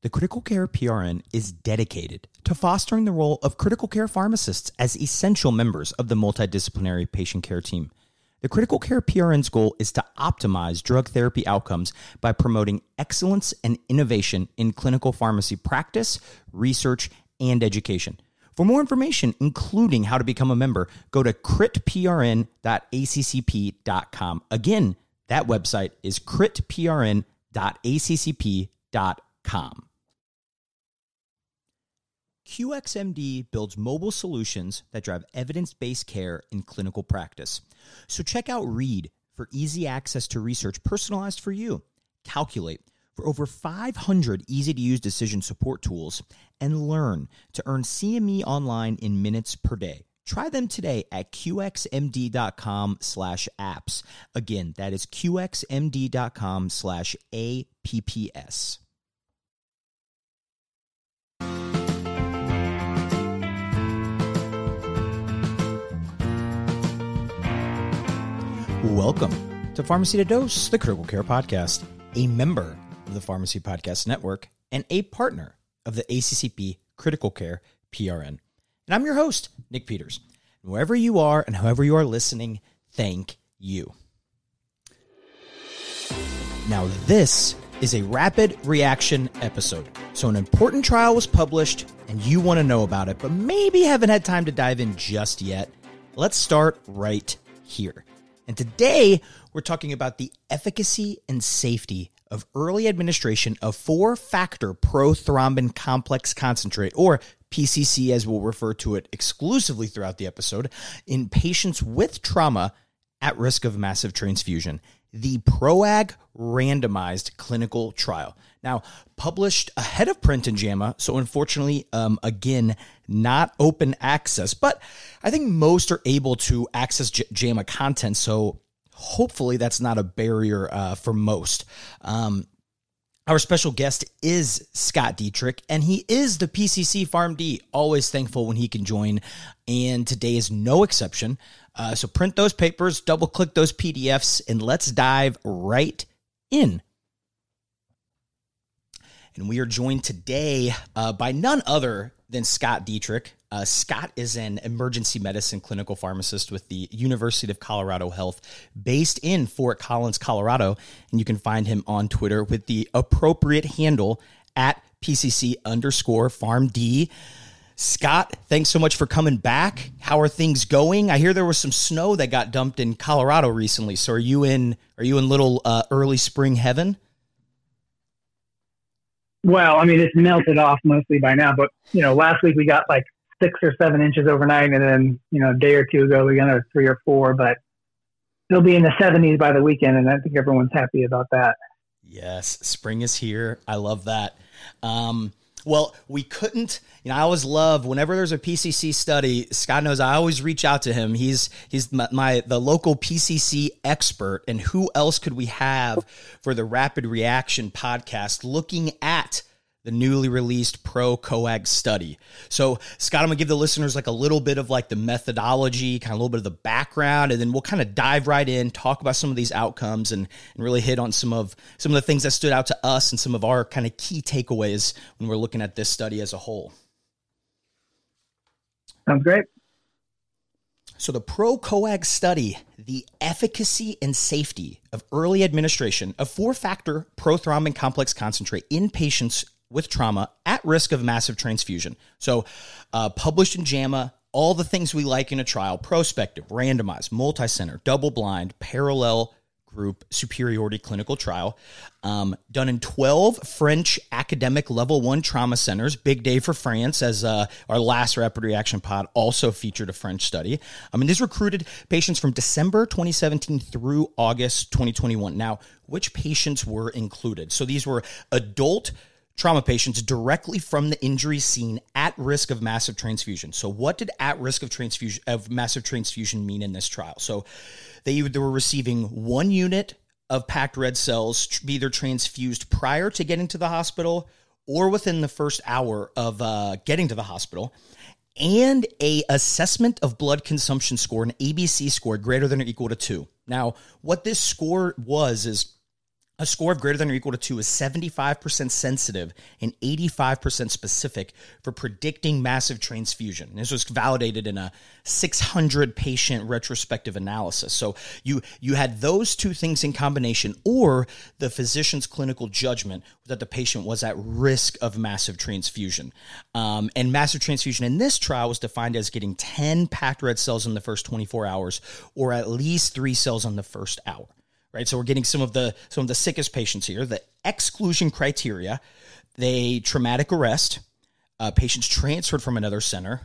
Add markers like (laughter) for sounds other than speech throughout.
The Critical Care PRN is dedicated to fostering the role of critical care pharmacists as essential members of the multidisciplinary patient care team. The Critical Care PRN's goal is to optimize drug therapy outcomes by promoting excellence and innovation in clinical pharmacy practice, research, and education. For more information, including how to become a member, go to critprn.accp.com. Again, that website is critprn.accp.com. QXMD builds mobile solutions that drive evidence based care in clinical practice. So check out Read for easy access to research personalized for you, Calculate for over 500 easy to use decision support tools, and Learn to earn CME online in minutes per day. Try them today at qxmd.com slash apps. Again, that is qxmd.com slash apps. Welcome to Pharmacy to Dose, the Critical Care Podcast, a member of the Pharmacy Podcast Network and a partner of the ACCP Critical Care PRN. And I'm your host, Nick Peters. Wherever you are and however you are listening, thank you. Now, this is a rapid reaction episode. So, an important trial was published and you want to know about it, but maybe haven't had time to dive in just yet. Let's start right here. And today we're talking about the efficacy and safety of early administration of four factor prothrombin complex concentrate, or PCC as we'll refer to it exclusively throughout the episode, in patients with trauma at risk of massive transfusion. The PROCOAG randomized clinical trial. Now, published ahead of print in JAMA, so unfortunately, um, again, not open access, but I think most are able to access J- JAMA content, so hopefully that's not a barrier uh, for most. Um, our special guest is Scott Dietrich, and he is the PCC PharmD. Always thankful when he can join, and today is no exception. Uh, so print those papers, double click those PDFs, and let's dive right in. And we are joined today uh, by none other than Scott Dietrich. Uh, Scott is an emergency medicine clinical pharmacist with the University of Colorado Health, based in Fort Collins, Colorado. And you can find him on Twitter with the appropriate handle at PCC underscore PharmD. Scott, thanks so much for coming back. How are things going? I hear there was some snow that got dumped in Colorado recently. So are you in are you in little uh, early spring heaven? Well, I mean, it's melted off mostly by now, but you know, last week we got like six or seven inches overnight, and then you know, a day or two ago we got another three or four. But it'll be in the 70s by the weekend, and I think everyone's happy about that. Yes, spring is here. I love that. Um, well, we couldn't. You know, I always love whenever there's a PCC study. Scott knows I always reach out to him. He's he's my, my, the local PCC expert, and who else could we have for the Rapid Reaction podcast, looking at the newly released pro coag study. So, Scott, I'm gonna give the listeners like a little bit of like the methodology, kind of a little bit of the background, and then we'll kind of dive right in, talk about some of these outcomes, and, and really hit on some of some of the things that stood out to us and some of our kind of key takeaways when we're looking at this study as a whole. Sounds great. So, the Pro Coag study, the efficacy and safety of early administration of four factor prothrombin complex concentrate in patients with trauma at risk of massive transfusion. So, uh, published in JAMA, all the things we like in a trial prospective, randomized, multi center, double blind, parallel, group superiority clinical trial um, done in 12 French academic level one trauma centers. Big day for France, as uh, our last rapid reaction pod also featured a French study. I mean, these recruited patients from December 2017 through August 2021. Now, which patients were included? So these were adult trauma patients directly from the injury scene at risk of massive transfusion. So, what did at risk of transfusion of massive transfusion mean in this trial? So, they, they were receiving one unit of packed red cells, either transfused prior to getting to the hospital or within the first hour of uh, getting to the hospital and a assessment of blood consumption score an abc score greater than or equal to 2 now what this score was is a score of greater than or equal to 2 is 75% sensitive and 85% specific for predicting massive transfusion. This was validated in a 600 patient retrospective analysis. So you you had those two things in combination or the physician's clinical judgment that the patient was at risk of massive transfusion. Um, and massive transfusion in this trial was defined as getting 10 packed red cells in the first 24 hours or at least 3 cells in the first hour right? So we're getting some of the some of the sickest patients here. The exclusion criteria: they traumatic arrest, uh, patients transferred from another center,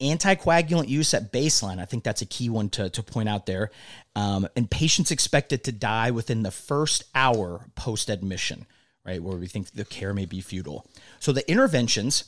anticoagulant use at baseline. I think that's a key one to to point out there, um, and patients expected to die within the first hour post admission, right? Where we think the care may be futile. So the interventions.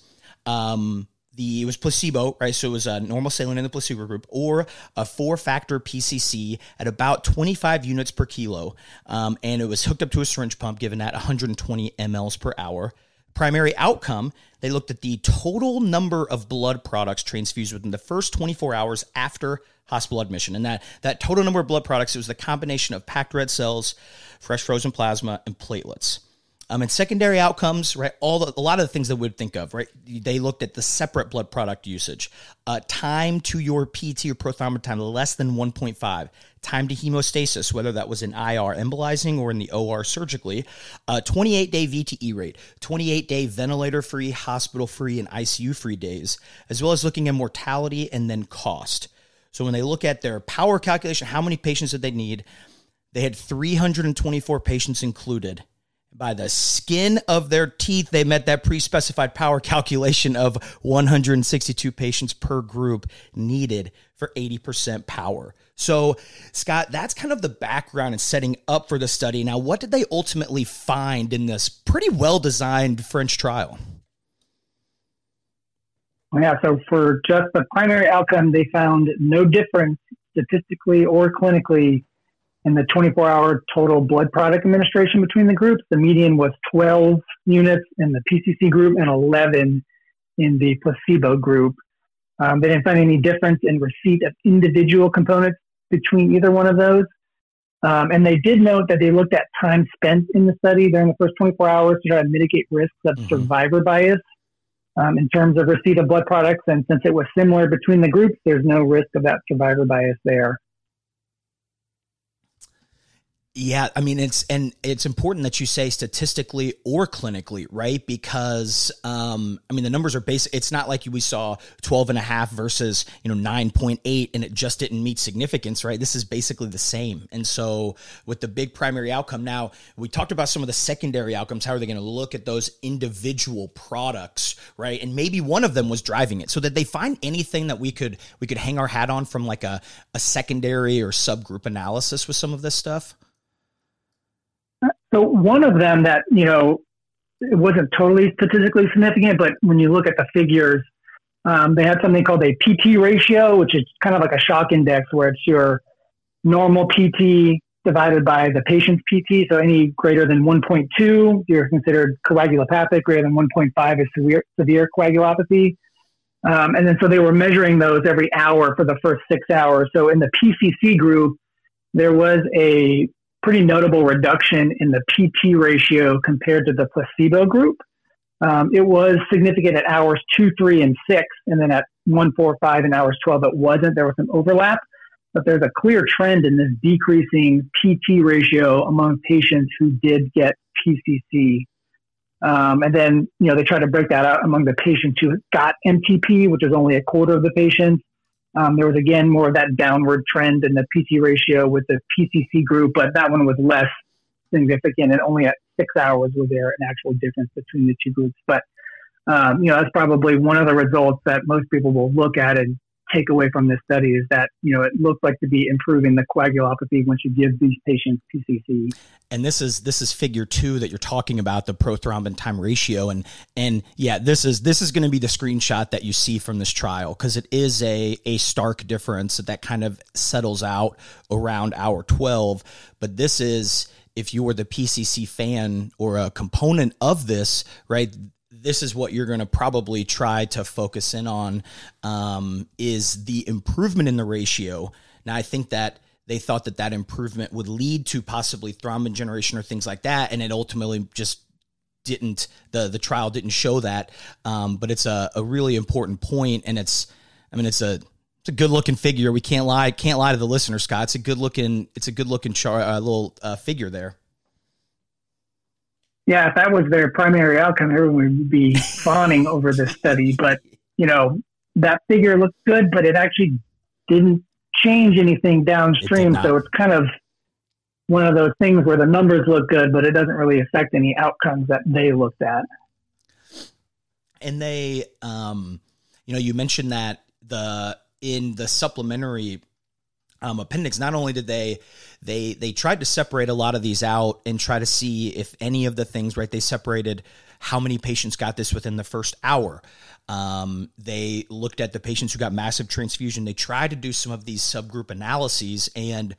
Um, the it was placebo, right? So it was a normal saline in the placebo group, or a four factor PCC at about 25 units per kilo, um, and it was hooked up to a syringe pump given at 120 mLs per hour. Primary outcome: they looked at the total number of blood products transfused within the first 24 hours after hospital admission, and that that total number of blood products it was the combination of packed red cells, fresh frozen plasma, and platelets. Um, and secondary outcomes, right? All the, a lot of the things that we'd think of, right? They looked at the separate blood product usage, uh, time to your PT or prothrombin time less than 1.5, time to hemostasis, whether that was in IR embolizing or in the OR surgically, uh, 28 day VTE rate, 28 day ventilator free, hospital free, and ICU free days, as well as looking at mortality and then cost. So when they look at their power calculation, how many patients did they need? They had 324 patients included by the skin of their teeth, they met that pre specified power calculation of 162 patients per group needed for 80% power. So, Scott, that's kind of the background and setting up for the study. Now, what did they ultimately find in this pretty well designed French trial? Yeah, so for just the primary outcome, they found no difference statistically or clinically in the 24 hour total blood product administration between the groups. The median was 12 units in the PCC group and 11 in the placebo group. Um, they didn't find any difference in receipt of individual components between either one of those. Um, and they did note that they looked at time spent in the study during the first 24 hours to try to mitigate risks of mm-hmm. survivor bias um, in terms of receipt of blood products. And since it was similar between the groups, there's no risk of that survivor bias there. Yeah, I mean it's and it's important that you say statistically or clinically, right? Because um I mean the numbers are basic it's not like we saw 12 and a half versus, you know, 9.8 and it just didn't meet significance, right? This is basically the same. And so with the big primary outcome now, we talked about some of the secondary outcomes, how are they going to look at those individual products, right? And maybe one of them was driving it. So that they find anything that we could we could hang our hat on from like a a secondary or subgroup analysis with some of this stuff? So one of them that you know it wasn't totally statistically significant, but when you look at the figures, um, they had something called a PT ratio, which is kind of like a shock index, where it's your normal PT divided by the patient's PT. So any greater than 1.2, you're considered coagulopathic. Greater than 1.5 is severe, severe coagulopathy. Um, and then so they were measuring those every hour for the first six hours. So in the PCC group, there was a pretty notable reduction in the PT ratio compared to the placebo group. Um, it was significant at hours two, three, and six, and then at one, four, five, and hours 12, it wasn't. There was some overlap, but there's a clear trend in this decreasing PT ratio among patients who did get PCC. Um, and then, you know, they try to break that out among the patients who got MTP, which is only a quarter of the patients, Um, there was again more of that downward trend in the PT ratio with the PCC group, but that one was less significant, and only at six hours was there an actual difference between the two groups. But um, you know, that's probably one of the results that most people will look at and take away from this study is that you know it looked like to be improving the coagulopathy once you give these patients PCC. And this is this is figure two that you're talking about the prothrombin time ratio, and and yeah, this is this is going to be the screenshot that you see from this trial because it is a a stark difference that kind of settles out around hour twelve. But this is if you were the PCC fan or a component of this, right? This is what you're going to probably try to focus in on um, is the improvement in the ratio. Now, I think that they thought that that improvement would lead to possibly thrombin generation or things like that, and it ultimately just didn't. the The trial didn't show that, um, but it's a, a really important point, and it's, I mean, it's a it's a good looking figure. We can't lie, can't lie to the listener, Scott. It's a good looking, it's a good looking char, uh, little uh, figure there yeah, if that was their primary outcome, everyone would be (laughs) fawning over this study. But you know, that figure looked good, but it actually didn't change anything downstream. It so it's kind of one of those things where the numbers look good, but it doesn't really affect any outcomes that they looked at. And they, um, you know, you mentioned that the in the supplementary um, appendix. Not only did they they they tried to separate a lot of these out and try to see if any of the things right they separated how many patients got this within the first hour. Um, they looked at the patients who got massive transfusion. They tried to do some of these subgroup analyses, and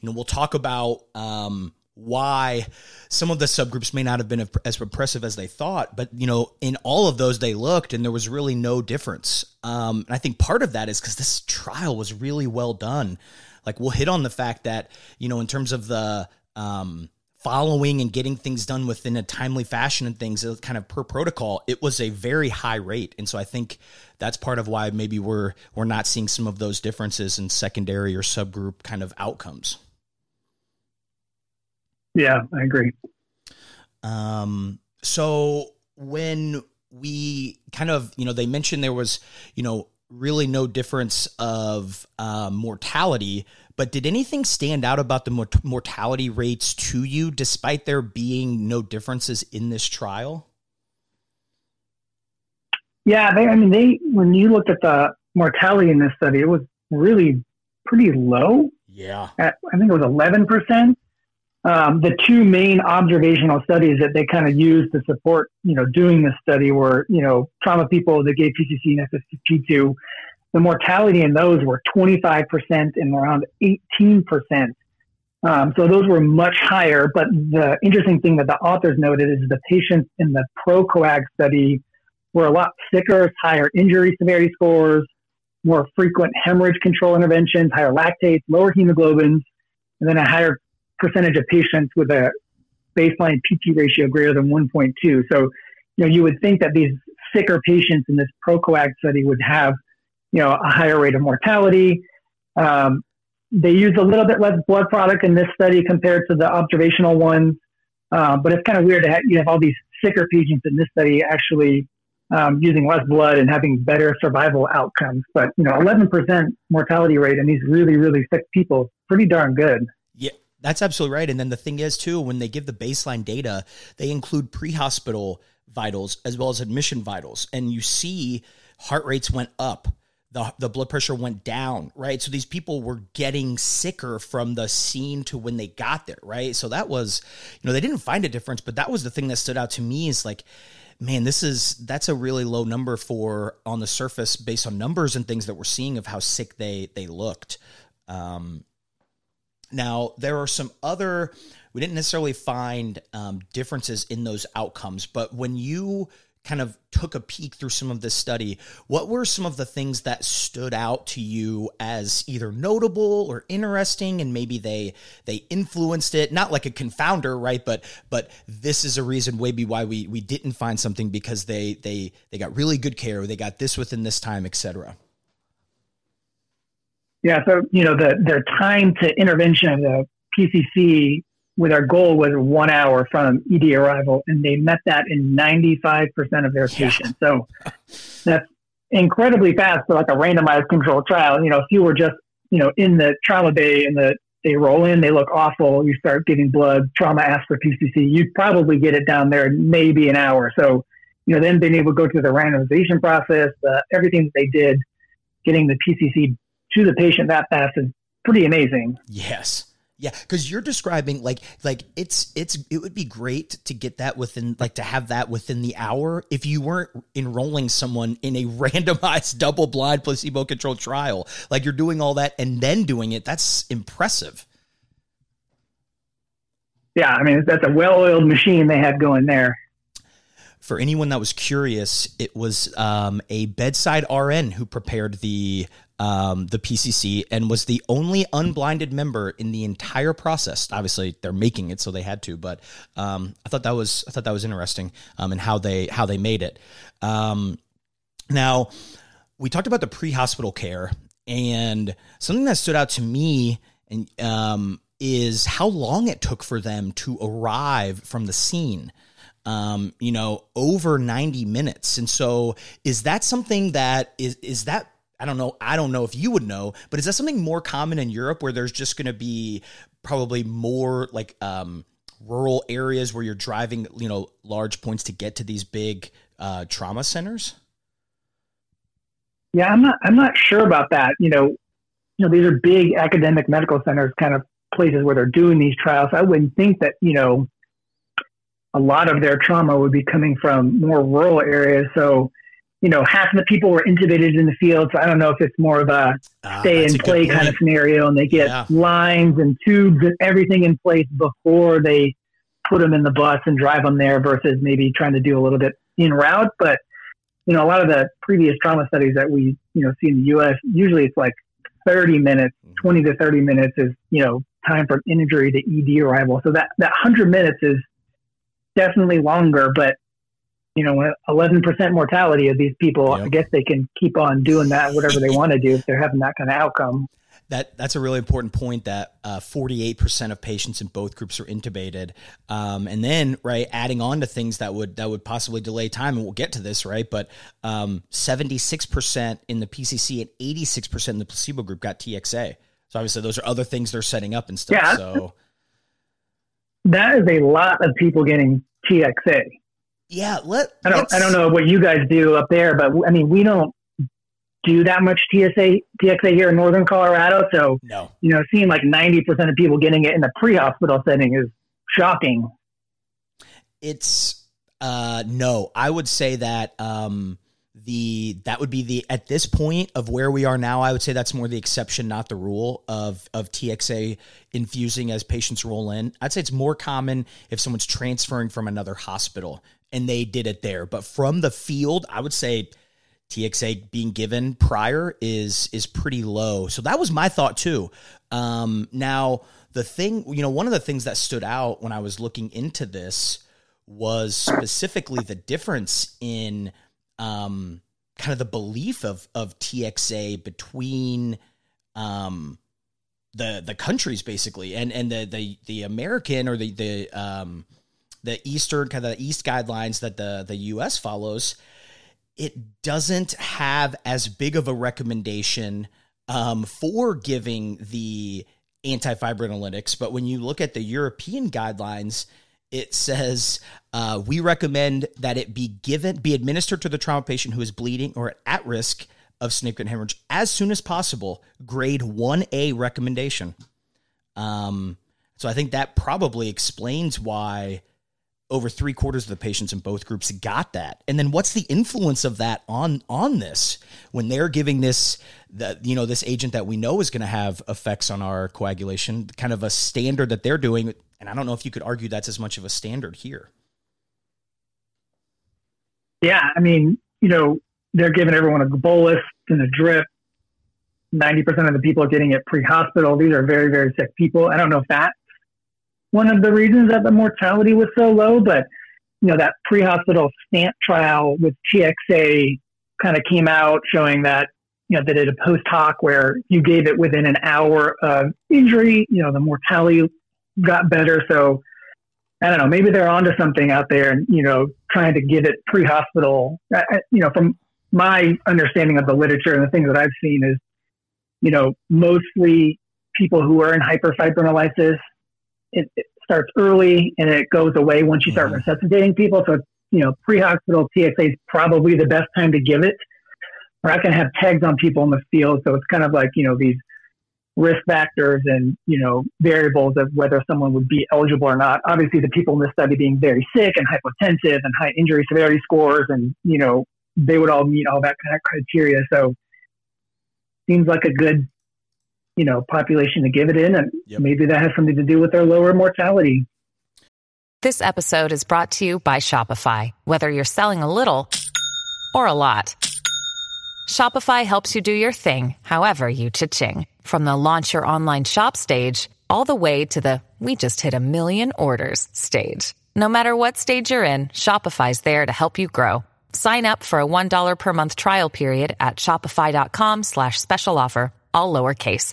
you know we'll talk about um, why some of the subgroups may not have been as impressive as they thought. But you know, in all of those, they looked, and there was really no difference. Um, and I think part of that is because this trial was really well done. Like we'll hit on the fact that you know, in terms of the um, following and getting things done within a timely fashion and things kind of per protocol it was a very high rate and so i think that's part of why maybe we're we're not seeing some of those differences in secondary or subgroup kind of outcomes yeah, I agree. Um, so when we kind of, you know, they mentioned there was, you know, really no difference of uh, mortality, but did anything stand out about the mort- mortality rates to you, despite there being no differences in this trial? Yeah, they, I mean, they when you looked at the mortality in this study, it was really pretty low. Yeah, at, I think it was eleven percent um, the two main observational studies that they kind of used to support, you know, doing this study were, you know, trauma people that gave PCC and SSP2. The mortality in those were 25% and around 18%. Um, so those were much higher. But the interesting thing that the authors noted is the patients in the ProCoag study were a lot sicker, higher injury severity scores, more frequent hemorrhage control interventions, higher lactates, lower hemoglobins, and then a higher percentage of patients with a baseline PT ratio greater than 1.2. So, you know, you would think that these sicker patients in this ProCoag study would have, you know, a higher rate of mortality. Um, they used a little bit less blood product in this study compared to the observational ones, uh, but it's kind of weird to have you have all these sicker patients in this study actually um, using less blood and having better survival outcomes. But you know, 11% mortality rate in these really really sick people, pretty darn good. That's absolutely right. And then the thing is, too, when they give the baseline data, they include pre hospital vitals as well as admission vitals. And you see heart rates went up. The, the blood pressure went down, right? So these people were getting sicker from the scene to when they got there, right? So that was, you know, they didn't find a difference, but that was the thing that stood out to me is like, man, this is that's a really low number for on the surface based on numbers and things that we're seeing of how sick they they looked. Um, now, there are some other, we didn't necessarily find um, differences in those outcomes, but when you kind of took a peek through some of this study, what were some of the things that stood out to you as either notable or interesting and maybe they they influenced it, not like a confounder, right? But but this is a reason maybe why we we didn't find something because they they they got really good care, they got this within this time, etc. Yeah, so you know the their time to intervention of the PCC with our goal was one hour from ED arrival, and they met that in 95% of their patients. So that's incredibly fast for like a randomized controlled trial. You know, if you were just, you know, in the trauma bay and the they roll in, they look awful. You start giving blood, trauma asks for PCC. You'd probably get it down there in maybe an hour. So, you know, then being able to go through the randomization process, uh, everything that they did, getting the PCC to the patient that fast is pretty amazing. Yes. Yeah, because you're describing like like it's it's it would be great to get that within like to have that within the hour if you weren't enrolling someone in a (laughs) randomized double blind placebo controlled trial. Like you're doing all that and then doing it. That's impressive. Yeah, I mean that's a well-oiled machine they had going there. For anyone that was curious, it was um, a bedside RN who prepared the um, the PCC and was the only unblinded member in the entire process. Obviously, they're making it, so they had to. But um, I thought that was I thought that was interesting um, and how they how they made it. Um, now, we talked about the pre-hospital care, and something that stood out to me and um, is how long it took for them to arrive from the scene. Um, you know, over 90 minutes. And so is that something that is is that I don't know. I don't know if you would know, but is that something more common in Europe where there's just going to be probably more like um, rural areas where you're driving, you know, large points to get to these big uh, trauma centers? Yeah, I'm not. I'm not sure about that. You know, you know, these are big academic medical centers, kind of places where they're doing these trials. I wouldn't think that you know a lot of their trauma would be coming from more rural areas. So you know, half of the people were intubated in the field. So I don't know if it's more of a ah, stay and play kind of scenario and they get yeah. lines and tubes and everything in place before they put them in the bus and drive them there versus maybe trying to do a little bit in route. But, you know, a lot of the previous trauma studies that we, you know, see in the U.S., usually it's like 30 minutes, mm-hmm. 20 to 30 minutes is, you know, time from injury to ED arrival. So that, that 100 minutes is definitely longer, but you know, 11% mortality of these people, yep. I guess they can keep on doing that, whatever they want to do if they're having that kind of outcome. That that's a really important point. That uh, forty eight percent of patients in both groups are intubated, um, and then right adding on to things that would that would possibly delay time, and we'll get to this right. But um, seventy six percent in the PCC and eighty six percent in the placebo group got TXA. So obviously those are other things they're setting up and stuff. Yeah, so that is a lot of people getting TXA. Yeah, let I don't I don't know what you guys do up there, but I mean we don't do that much TSA TXA here in northern Colorado. So no. you know, seeing like ninety percent of people getting it in the pre-hospital setting is shocking. It's uh no, I would say that um the that would be the at this point of where we are now i would say that's more the exception not the rule of of txa infusing as patients roll in i'd say it's more common if someone's transferring from another hospital and they did it there. But from the field, I would say TXA being given prior is is pretty low. So that was my thought too. Um, now the thing, you know, one of the things that stood out when I was looking into this was specifically the difference in um, kind of the belief of of TXA between um, the the countries basically and and the the the American or the the um, the Eastern kind of the East guidelines that the the U.S. follows, it doesn't have as big of a recommendation um, for giving the antifibrinolytics. But when you look at the European guidelines, it says uh, we recommend that it be given, be administered to the trauma patient who is bleeding or at risk of significant hemorrhage as soon as possible. Grade one A recommendation. Um, so I think that probably explains why over three quarters of the patients in both groups got that. And then what's the influence of that on on this when they're giving this that you know this agent that we know is going to have effects on our coagulation kind of a standard that they're doing? And i don't know if you could argue that's as much of a standard here. Yeah i mean you know they're giving everyone a bolus and a drip. 90% of the people are getting it pre-hospital. These are very very sick people. I don't know if that one of the reasons that the mortality was so low, but you know that pre-hospital STAAMP trial with TXA kind of came out showing that you know they did a post hoc where you gave it within an hour of injury, you know the mortality got better. So I don't know, maybe they're onto something out there, and you know trying to give it pre-hospital. You know, from my understanding of the literature and the things that I've seen is, you know, mostly people who are in hyperfibrinolysis, it, it starts early and it goes away once you start mm-hmm. resuscitating people. So, you know, pre-hospital TXA is probably the best time to give it. We're not going to have TEGs on people in the field. So it's kind of like, you know, these risk factors and, you know, variables of whether someone would be eligible or not. Obviously, the people in this study being very sick and hypotensive and high injury severity scores and, you know, they would all meet all that kind of criteria. So seems like a good, you know, population to give it in. And yep. maybe that has something to do with their lower mortality. This episode is brought to you by Shopify. Whether you're selling a little or a lot, Shopify helps you do your thing, however you cha-ching. From the launch your online shop stage, all the way to the we just hit a million orders stage. No matter what stage you're in, Shopify's there to help you grow. Sign up for a $1 per month trial period at shopify.com slash special offer, all lowercase.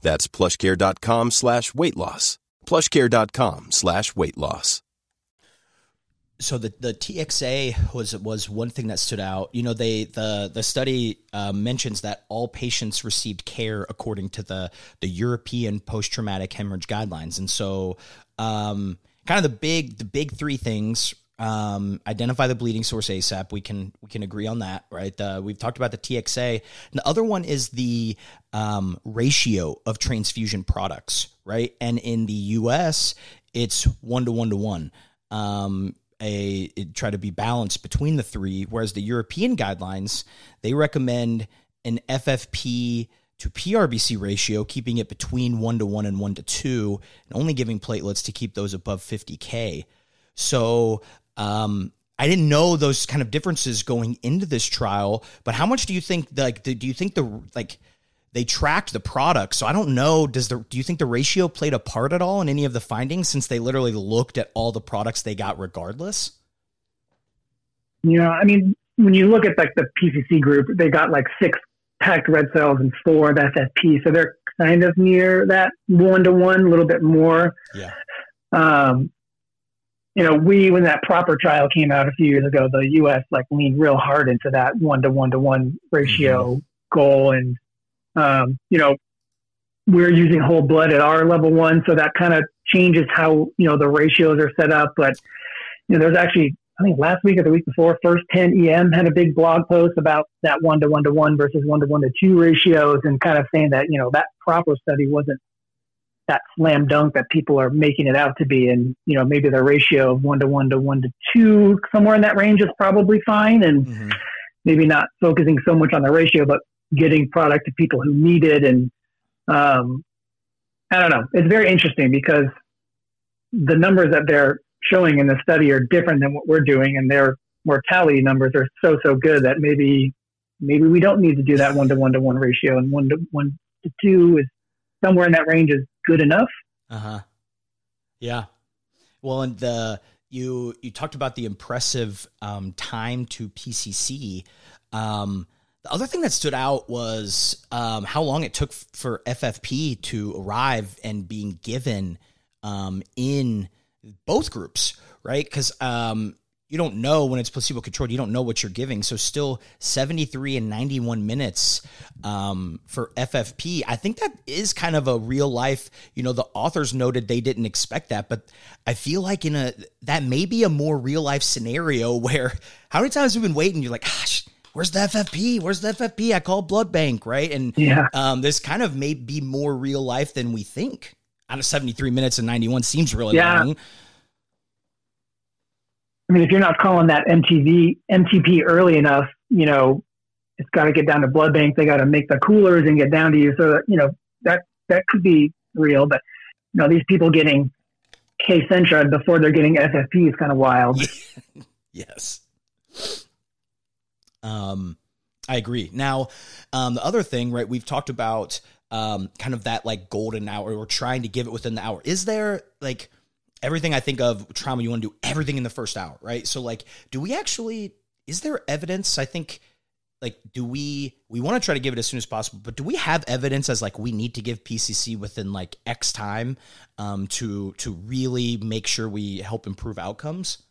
That's plushcare.com slash weight loss. Plushcare.com slash weight loss. So the, the TXA was was one thing that stood out. You know, they the the study uh, mentions that all patients received care according to the the European post traumatic hemorrhage guidelines, and so um, kind of the big the big three things um, identify the bleeding source ASAP. We can we can agree on that, right? We've talked about the TXA. The other one is the um, ratio of transfusion products, right? And in the U.S., it's one to one to one. Um, a try to be balanced between the three, whereas the European guidelines they recommend an FFP to PRBC ratio, keeping it between one to one and one to two, and only giving platelets to keep those above 50k. So um, I didn't know those kind of differences going into this trial, but how much do you think like do you think the like they tracked the product? So I don't know. Does the do you think the ratio played a part at all in any of the findings since they literally looked at all the products they got regardless? Yeah, I mean, when you look at like the PCC group, they got like six packed red cells and four of FFP, so they're kind of near that one to one, a little bit more. Yeah. Um, you know, we when that PROPPR trial came out a few years ago, the U.S. like leaned real hard into that one to one to one ratio mm-hmm. goal, and um, you know, we're using whole blood at our level one, so that kind of changes how you know the ratios are set up. But you know, there's actually I think last week or the week before, First10EM had a big blog post about that one to one to one versus one to one to two ratios, and kind of saying that you know that PROPPR study wasn't that slam dunk that people are making it out to be. And, you know, maybe the ratio of one to one to one to two, somewhere in that range is probably fine. And mm-hmm. maybe not focusing so much on the ratio, but getting product to people who need it. And, um, I don't know. It's very interesting because the numbers that they're showing in the study are different than what we're doing, and their mortality numbers are so so good that maybe maybe we don't need to do that one to one to one ratio, and one to one to two is somewhere in that range is good enough. Uh huh. Yeah. Well, and the you you talked about the impressive um, time to PCC. Um, the other thing that stood out was um, how long it took for FFP to arrive and being given um, in both groups, right? Because um, you don't know when it's placebo controlled. You don't know what you're giving. So still 73 and 91 minutes um, for FFP. I think that is kind of a real life. You know, the authors noted they didn't expect that, but I feel like in a that may be a more real life scenario (laughs) where how many times have we been waiting? You're like, gosh. Where's the FFP? Where's the FFP? I call blood bank, right? And yeah. um, this kind of may be more real life than we think. Out of 73 minutes and 91 seems really yeah. long. I mean, if you're not calling that MTV MTP early enough, you know, it's got to get down to blood bank. They got to make the coolers and get down to you. So that, you know, that that could be real. But you know, these people getting Kcentra before they're getting FFP is kind of wild. (laughs) yes. Um, I agree. Now, um, the other thing, right? We've talked about um, kind of that like golden hour. We're trying to give it within the hour. Is there like everything I think of trauma? You want to do everything in the first hour, right? So, like, do we actually? Is there evidence? I think like do we we want to try to give it as soon as possible but do we have evidence as like we need to give pcc within like x time um to to really make sure we help improve outcomes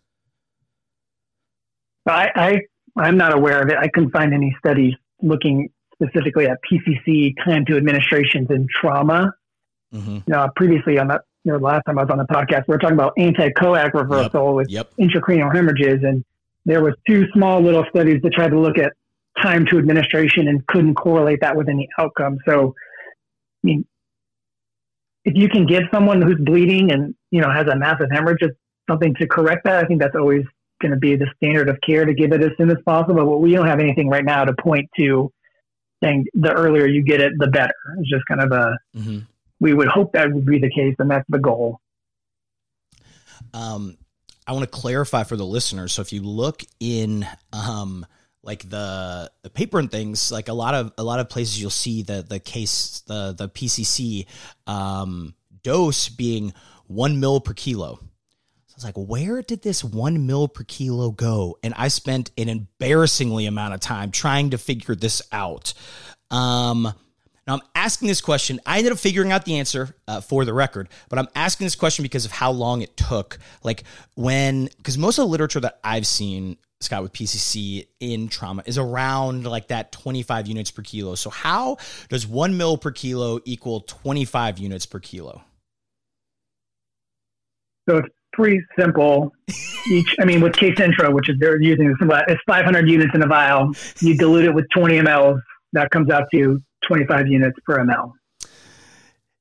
i i i'm not aware of it i couldn't find any studies looking specifically at pcc time to administrations in trauma mm-hmm. now previously on that you know last time i was on the podcast we were talking about anti-coag reversal yep. with yep. intracranial hemorrhages and there was two small little studies that tried to look at time to administration and couldn't correlate that with any outcome. So, I mean, if you can give someone who's bleeding and you know has a massive hemorrhage something to correct that, I think that's always going to be the standard of care to give it as soon as possible. But we don't have anything right now to point to saying the earlier you get it, the better. It's just kind of a. Mm-hmm. We would hope that would be the case, and that's the goal. Um, I want to clarify for the listeners. So if you look in um, like the the paper and things like a lot of a lot of places you'll see the the case the the pcc um, dose being one mil per kilo so i was like where did this one mil per kilo go and i spent an embarrassingly amount of time trying to figure this out um, now i'm asking this question i ended up figuring out the answer uh, for the record but i'm asking this question because of how long it took like when because most of the literature that i've seen Scott with PCC in trauma is around like that 25 units per kilo. So how does one mil per kilo equal 25 units per kilo? So it's pretty simple. Each, I mean, with Kcentra, which is they're using this, it's 500 units in a vial. You dilute it with 20 mLs. That comes out to 25 units per ml.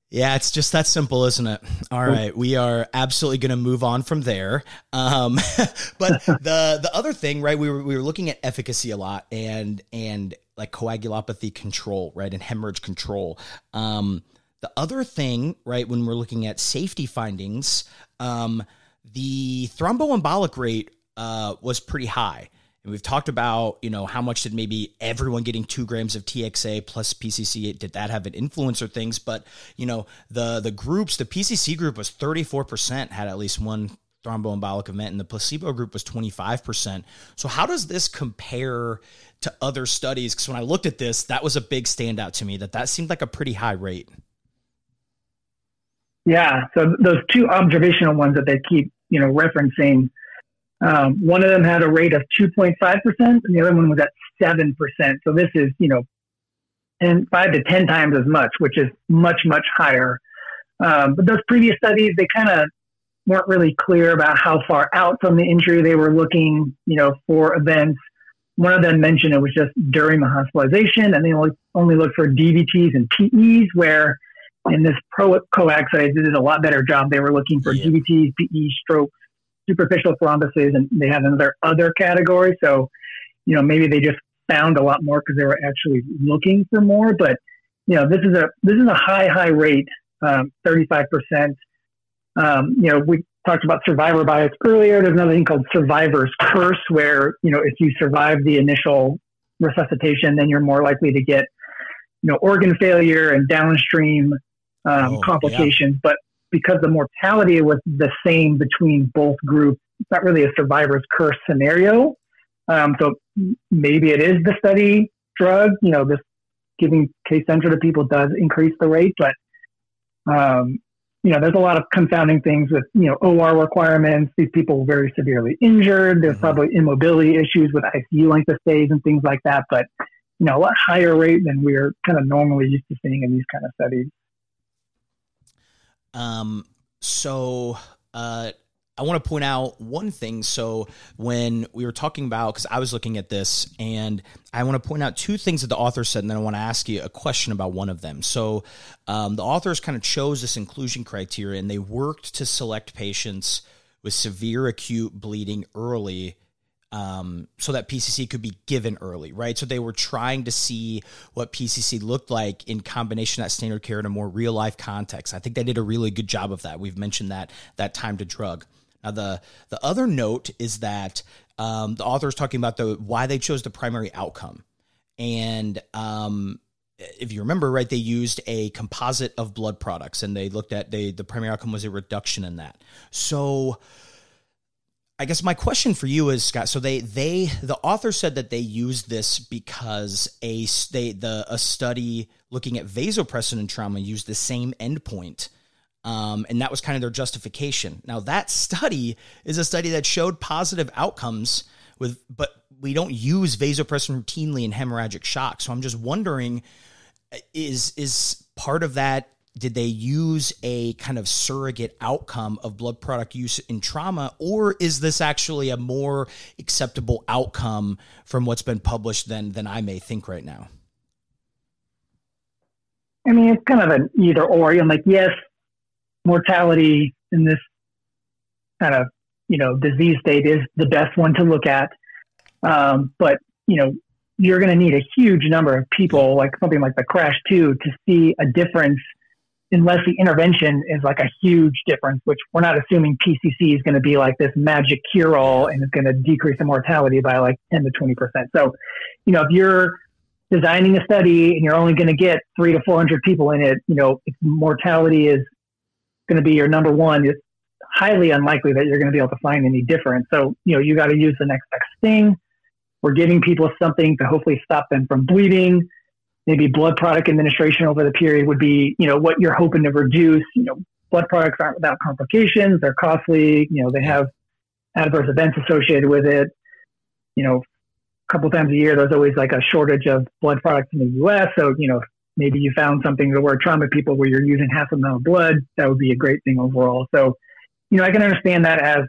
Yeah, it's just that simple, isn't it? All right, we are absolutely going to move on from there. Um, (laughs) but (laughs) the the other thing, right? We were we were looking at efficacy a lot and and like coagulopathy control, right, and hemorrhage control. Um, the other thing, right, when we're looking at safety findings, um, the thromboembolic rate uh, was pretty high. And we've talked about, you know, how much did maybe everyone getting two grams of TXA plus PCC, did that have an influence or things? But, you know, the the groups, the PCC group was 34% had at least one thromboembolic event and the placebo group was 25%. So how does this compare to other studies? Because when I looked at this, that was a big standout to me that that seemed like a pretty high rate. Yeah. So those two observational ones that they keep, you know, referencing, um, one of them had a rate of 2.5%, and the other one was at 7%. So this is, you know, and five to 10 times as much, which is much, much higher. Um, but those previous studies, they kind of weren't really clear about how far out from the injury they were looking, you know, for events. One of them mentioned it was just during the hospitalization, and they only, only looked for DVTs and PEs, where in this pro coax they did a lot better job. They were looking for yeah. DVTs, PEs, strokes, superficial thrombosis, and they had another other category. So, you know, maybe they just found a lot more because they were actually looking for more. But you know, this is a this is a high high rate, um, thirty five percent. Um, you know, we talked about survivor bias earlier. There's another thing called survivor's curse, where you know if you survive the initial resuscitation, then you're more likely to get you know organ failure and downstream um, oh, complications. Yeah. But because the mortality was the same between both groups. It's not really a survivor's curse scenario. Um, so maybe it is the study drug. You know, this giving Kcentra to people does increase the rate, but um, you know, there's a lot of confounding things with you know OR requirements. These people were very severely injured. There's mm-hmm. probably immobility issues with ICU length of stays and things like that. But you know, a lot higher rate than we're kind of normally used to seeing in these kind of studies. Um, so uh, I want to point out one thing. So when we were talking about, because I was looking at this, and I want to point out two things that the author said, and then I want to ask you a question about one of them. So um, the authors kind of chose this inclusion criteria, and they worked to select patients with severe acute bleeding early um, so that PCC could be given early, right? So they were trying to see what PCC looked like in combination that standard care in a more real life context. I think they did a really good job of that. We've mentioned that that time to drug. Now the the other note is that um, the author is talking about the why they chose the primary outcome, and um, if you remember right, they used a composite of blood products, and they looked at they the primary outcome was a reduction in that. So. I guess my question for you is Scott. So they they the author said that they used this because a they the a study looking at vasopressin and trauma used the same endpoint um, and that was kind of their justification. Now, that study is a study that showed positive outcomes with, but we don't use vasopressin routinely in hemorrhagic shock. So I'm just wondering, is is part of that? Did they use a kind of surrogate outcome of blood product use in trauma, or is this actually a more acceptable outcome from what's been published than than I may think right now? I mean, it's kind of an either or. I'm like, yes, mortality in this kind of you know disease state is the best one to look at. Um, but you know you're going to need a huge number of people, like something like the crash two, to see a difference. Unless the intervention is like a huge difference, which we're not assuming PCC is going to be like this magic cure all and it's going to decrease the mortality by like 10 to 20%. So, you know, if you're designing a study and you're only going to get three to 400 people in it, you know, if mortality is going to be your number one, it's highly unlikely that you're going to be able to find any difference. So, you know, you got to use the next best thing. We're giving people something to hopefully stop them from bleeding. Maybe blood product administration over the period would be, you know, what you're hoping to reduce. You know, blood products aren't without complications. They're costly. You know, they have adverse events associated with it. You know, a couple times a year, there's always like a shortage of blood products in the U.S. So, you know, maybe you found something to where trauma people where you're using half a amount of blood, that would be a great thing overall. So, you know, I can understand that as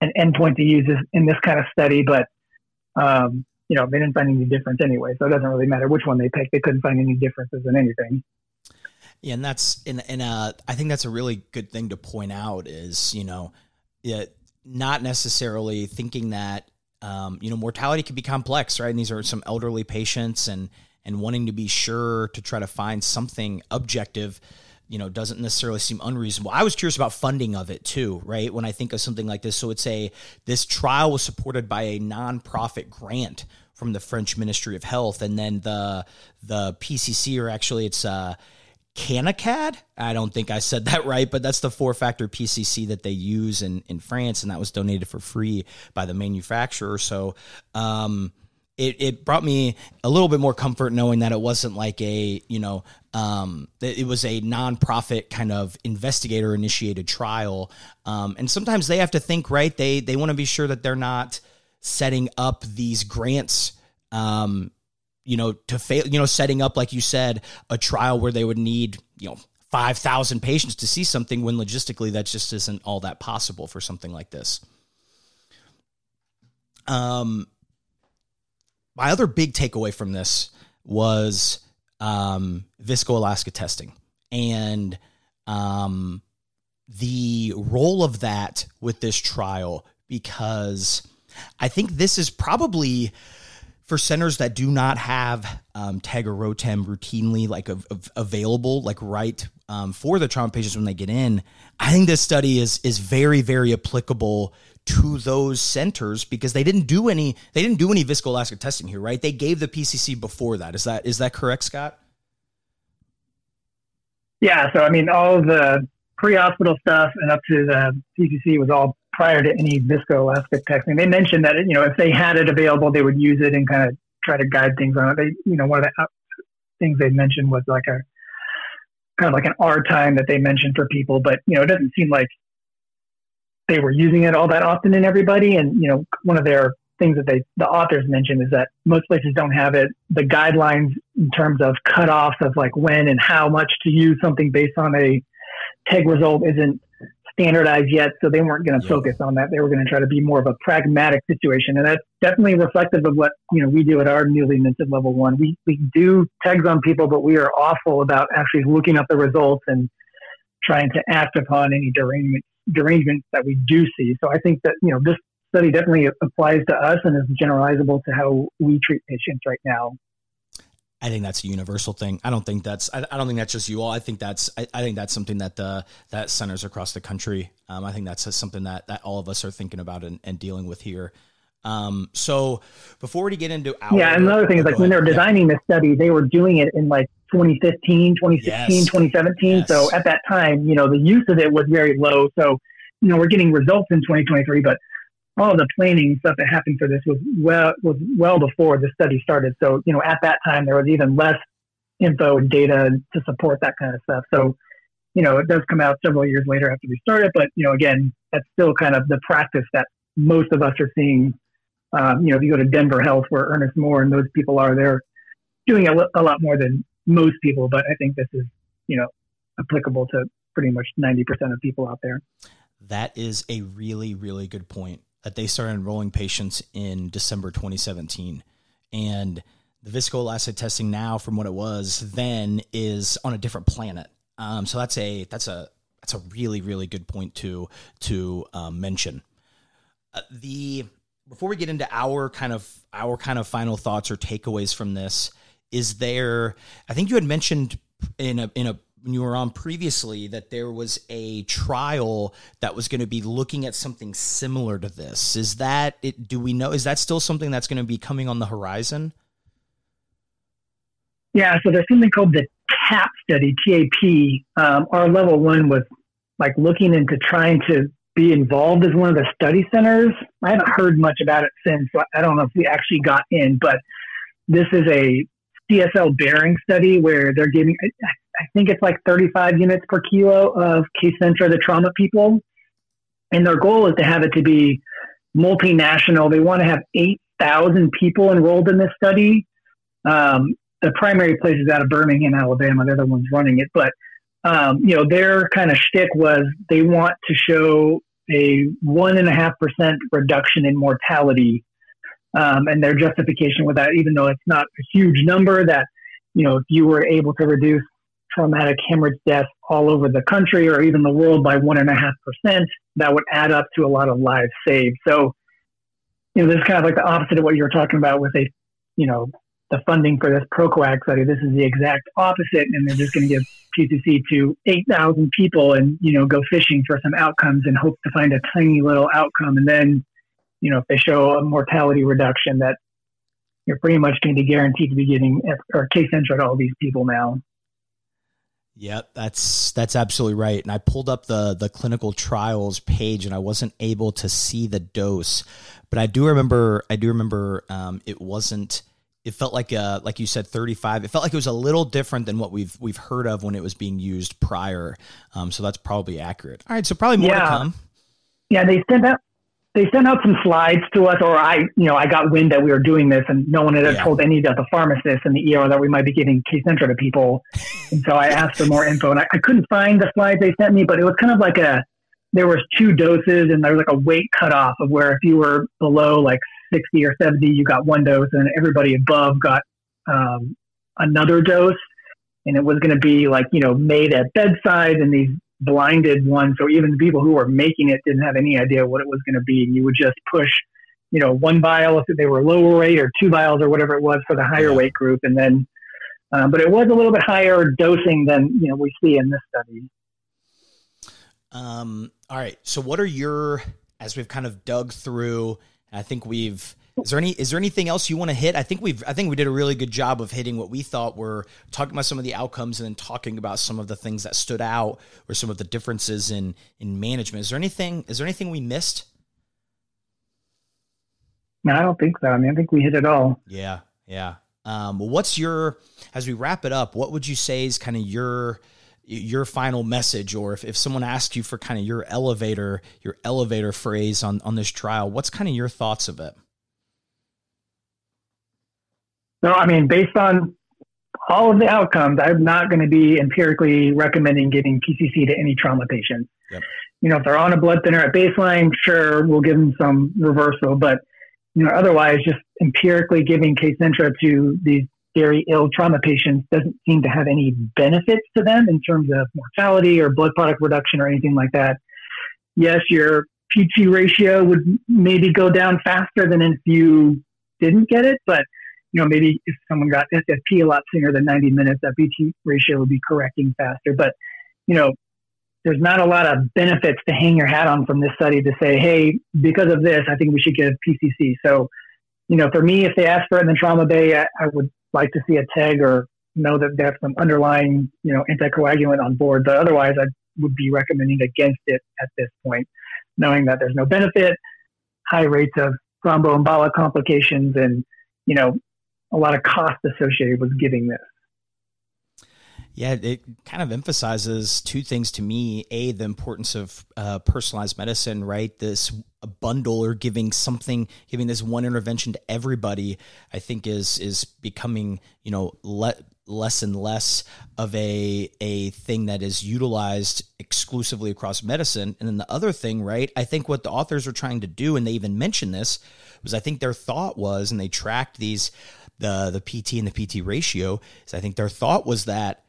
an endpoint to use in this kind of study, but um, you know, they didn't find any difference anyway, so it doesn't really matter which one they picked. They couldn't find any differences in anything. Yeah, and that's and and uh, I think that's a really good thing to point out is you know, it, not necessarily thinking that um, you know mortality can be complex, right? And these are some elderly patients and and wanting to be sure to try to find something objective you know doesn't necessarily seem unreasonable i was curious about funding of it too right when i think of something like this so it's a this trial was supported by a nonprofit grant from the french ministry of health and then the the pcc or actually it's uh Kanokad. I don't think I said (laughs) that right, but that's the four factor PCC that they use in, in France, and that was donated for free by the manufacturer. So, um, it, it brought me a little bit more comfort knowing that it wasn't like a you know um, it was a nonprofit kind of investigator initiated trial. Um, and sometimes they have to think right? They they want to be sure that they're not setting up these grants um, you know to fail you know setting up like you said a trial where they would need you know 5000 patients to see something when logistically that just isn't all that possible for something like this. Um my other big takeaway from this was um, viscoelastic testing and um, the role of that with this trial because I think this is probably for centers that do not have um, TEG or ROTEM routinely like av- av- available, like right um, for the trauma patients when they get in. I think this study is is very very applicable to those centers because they didn't do any they didn't do any viscoelastic testing here, right? They gave the PCC before that. Is that is that correct, Scott? Yeah. So I mean, all the pre-hospital stuff and up to the PCC was all prior to any viscoelastic testing. They mentioned that you know if they had it available, they would use it and kind of try to guide things on it. They you know one of the things they mentioned was like a kind of like an R time that they mentioned for people, but you know it doesn't seem like they were using it all that often in everybody. And you know, one of their things that they the authors mentioned is that most places don't have it. The guidelines in terms of cutoffs of like when and how much to use something based on a TEG result isn't standardized yet, so they weren't going to focus on that. They were going to try to be more of a pragmatic situation, and that's definitely reflective of what you know we do at our newly minted level one. We we do TEGs on people, but we are awful about actually looking up the results and trying to act upon any derangement derangements that we do see. So I think that you know this study definitely applies to us and is generalizable to how we treat patients right now. I think that's a universal thing. I don't think that's. I, I don't think that's just you all. I think that's. I, I, think that's something that the that centers across the country. Um, I think that's something that that all of us are thinking about and, and dealing with here. Um, so before we get into our, yeah, and another thing is like when they were designing yeah. this study, they were doing it in like 2015, 2016, yes. 2017. Yes. So at that time, you know, the use of it was very low. So, you know, we're getting results in 2023, but all of the planning stuff that happened for this was well was well before the study started. So, you know, at that time there was even less info and data to support that kind of stuff. So, you know, it does come out several years later after we started, but you know, again, that's still kind of the practice that most of us are seeing. Um, you know, if you go to Denver Health, where Ernest Moore and those people are, they're doing a, a lot more than most people. But I think this is, you know, applicable to pretty much ninety percent of people out there. That is a really, really good point. That they started enrolling patients in December 2017, and the viscoelastic testing now, from what it was then, is on a different planet. Um, so that's a that's a that's a really really good point to to um, mention. Uh, the before we get into our kind of our kind of final thoughts or takeaways from this, is there? I think you had mentioned in a in a when you were on previously that there was a trial that was going to be looking at something similar to this. Is that it? Do we know? Is that still something that's going to be coming on the horizon? Yeah, so there's something called the TAP study, TAP. Um, our level one was like looking into trying to be involved as one of the study centers. I haven't heard much about it since. So I don't know if we actually got in, but this is a CSL Behring study where they're giving, I think it's like 35 units per kilo of Kcentra, the trauma people. And their goal is to have it to be multinational. They want to have 8,000 people enrolled in this study. Um, the primary place is out of Birmingham, Alabama. They're the ones running it, but um, you know their kind of shtick was they want to show a one and a half percent reduction in mortality, um, and their justification with that, even though it's not a huge number, that you know if you were able to reduce traumatic hemorrhage deaths all over the country or even the world by one and a half percent, that would add up to a lot of lives saved. So, you know, this is kind of like the opposite of what you were talking about with a, you know, the funding for this ProCoag study. This is the exact opposite, and they're just going to give PCC to 8,000 people and, you know, go fishing for some outcomes and hope to find a tiny little outcome. And then, you know, if they show a mortality reduction, that you're pretty much going to be guaranteed to be getting or Kcentra to all these people now. Yep, that's that's absolutely right. And I pulled up the the clinical trials page, and I wasn't able to see the dose, but I do remember I do remember um, it wasn't it felt like uh like you said 35 it felt like it was a little different than what we've we've heard of when it was being used prior um so that's probably accurate all right so probably more yeah. to come yeah they sent out they sent out some slides to us or i you know i got wind that we were doing this and no one had yeah. told any of the pharmacists in the er that we might be giving Kcentra to people and so i asked for more info and I, I couldn't find the slides they sent me but it was kind of like a there was two doses and there was like a weight cutoff of where if you were below like 60 or 70, you got one dose, and everybody above got um, another dose. And it was going to be like, you know, made at bedside and these blinded one. So even the people who were making it didn't have any idea what it was going to be. And you would just push, you know, one vial if they were lower weight or two vials or whatever it was for the higher weight group. And then, um, but it was a little bit higher dosing than, you know, we see in this study. Um, all right. So what are your, as we've kind of dug through I think we've is there any is there anything else you want to hit? I think we've I think we did a really good job of hitting what we thought were talking about some of the outcomes and then talking about some of the things that stood out or some of the differences in in management. Is there anything is there anything we missed? No, I don't think so. I mean, I think we hit it all. Yeah, yeah. Um, what's your as we wrap it up? What would you say is kind of your your final message or if, if someone asks you for kind of your elevator your elevator phrase on on this trial what's kind of your thoughts of it no i mean based on all of the outcomes i'm not going to be empirically recommending giving pcc to any trauma patients yep. you know if they're on a blood thinner at baseline sure we'll give them some reversal but you know otherwise just empirically giving Kcentra to these very ill trauma patients doesn't seem to have any benefits to them in terms of mortality or blood product reduction or anything like that. Yes, your PT ratio would maybe go down faster than if you didn't get it, but you know maybe if someone got FFP a lot sooner than 90 minutes, that PT ratio would be correcting faster. But you know, there's not a lot of benefits to hang your hat on from this study to say, hey, because of this, I think we should give PCC. So, you know, for me, if they ask for it in the trauma bay, I, I would like to see a TEG or know that they have some underlying, you know, anticoagulant on board. But otherwise, I would be recommending against it at this point, knowing that there's no benefit, high rates of thromboembolic complications, and you know, a lot of cost associated with giving this. Yeah, it kind of emphasizes two things to me. A, the importance of uh, personalized medicine, right? This bundle or giving something, giving this one intervention to everybody, I think is is becoming, you know, le- less and less of a a thing that is utilized exclusively across medicine. And then the other thing, right? I think what the authors are trying to do, and they even mentioned this, was I think their thought was, and they tracked these the the PT and the PT ratio, is I think their thought was that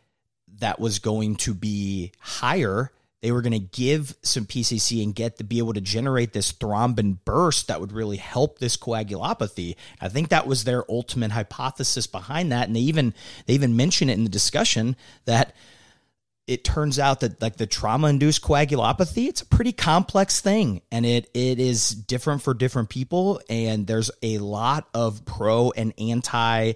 that was going to be higher. They were going to give some PCC and get to be able to generate this thrombin burst that would really help this coagulopathy. I think that was their ultimate hypothesis behind that, and they even they even mention it in the discussion that it turns out that like the trauma induced coagulopathy it's a pretty complex thing and it it is different for different people and there's a lot of pro and anti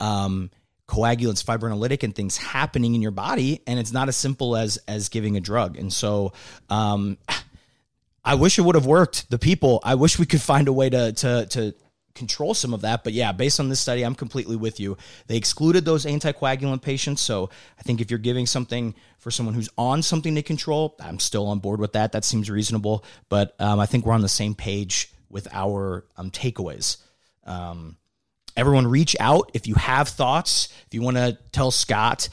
um, coagulants, fibrinolytic, and things happening in your body, and it's not as simple as as giving a drug. And so, um, I wish it would have worked. The people, I wish we could find a way to to to control some of that. But yeah, based on this study, I'm completely with you. They excluded those anticoagulant patients. So I think if you're giving something for someone who's on something to control, I'm still on board with that. That seems reasonable. But um, I think we're on the same page with our um, takeaways. Um, everyone reach out if you have thoughts if you want to tell scott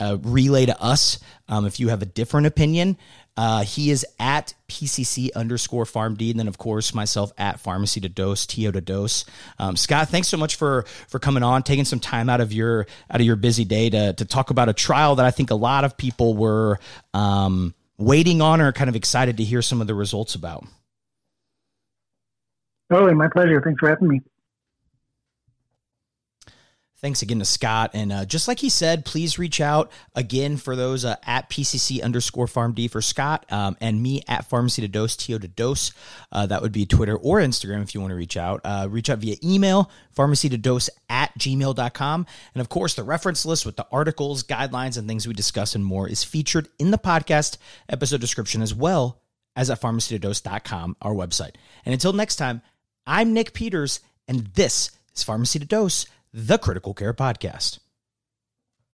uh, relay to us um, if you have a different opinion uh, he is at pcc underscore pharmd and then of course myself at pharmacy to dose to to dose um, scott thanks so much for for coming on taking some time out of your out of your busy day to to talk about a trial that i think a lot of people were um, waiting on or kind of excited to hear some of the results about Oh, my pleasure. Thanks for having me. Thanks again to Scott. And uh, just like he said, please reach out again for those uh, at PCC underscore PharmD for Scott um, and me at Pharmacy to Dose, TO to Dose. Uh, that would be Twitter or Instagram if you want to reach out. Uh, reach out via email, pharmacy to dose at gmail.com. And of course, the reference list with the articles, guidelines, and things we discuss and more is featured in the podcast episode description as well as at pharmacytodose.com, our website. And until next time, I'm Nick Peters, and this is Pharmacy to Dose the Critical Care Podcast.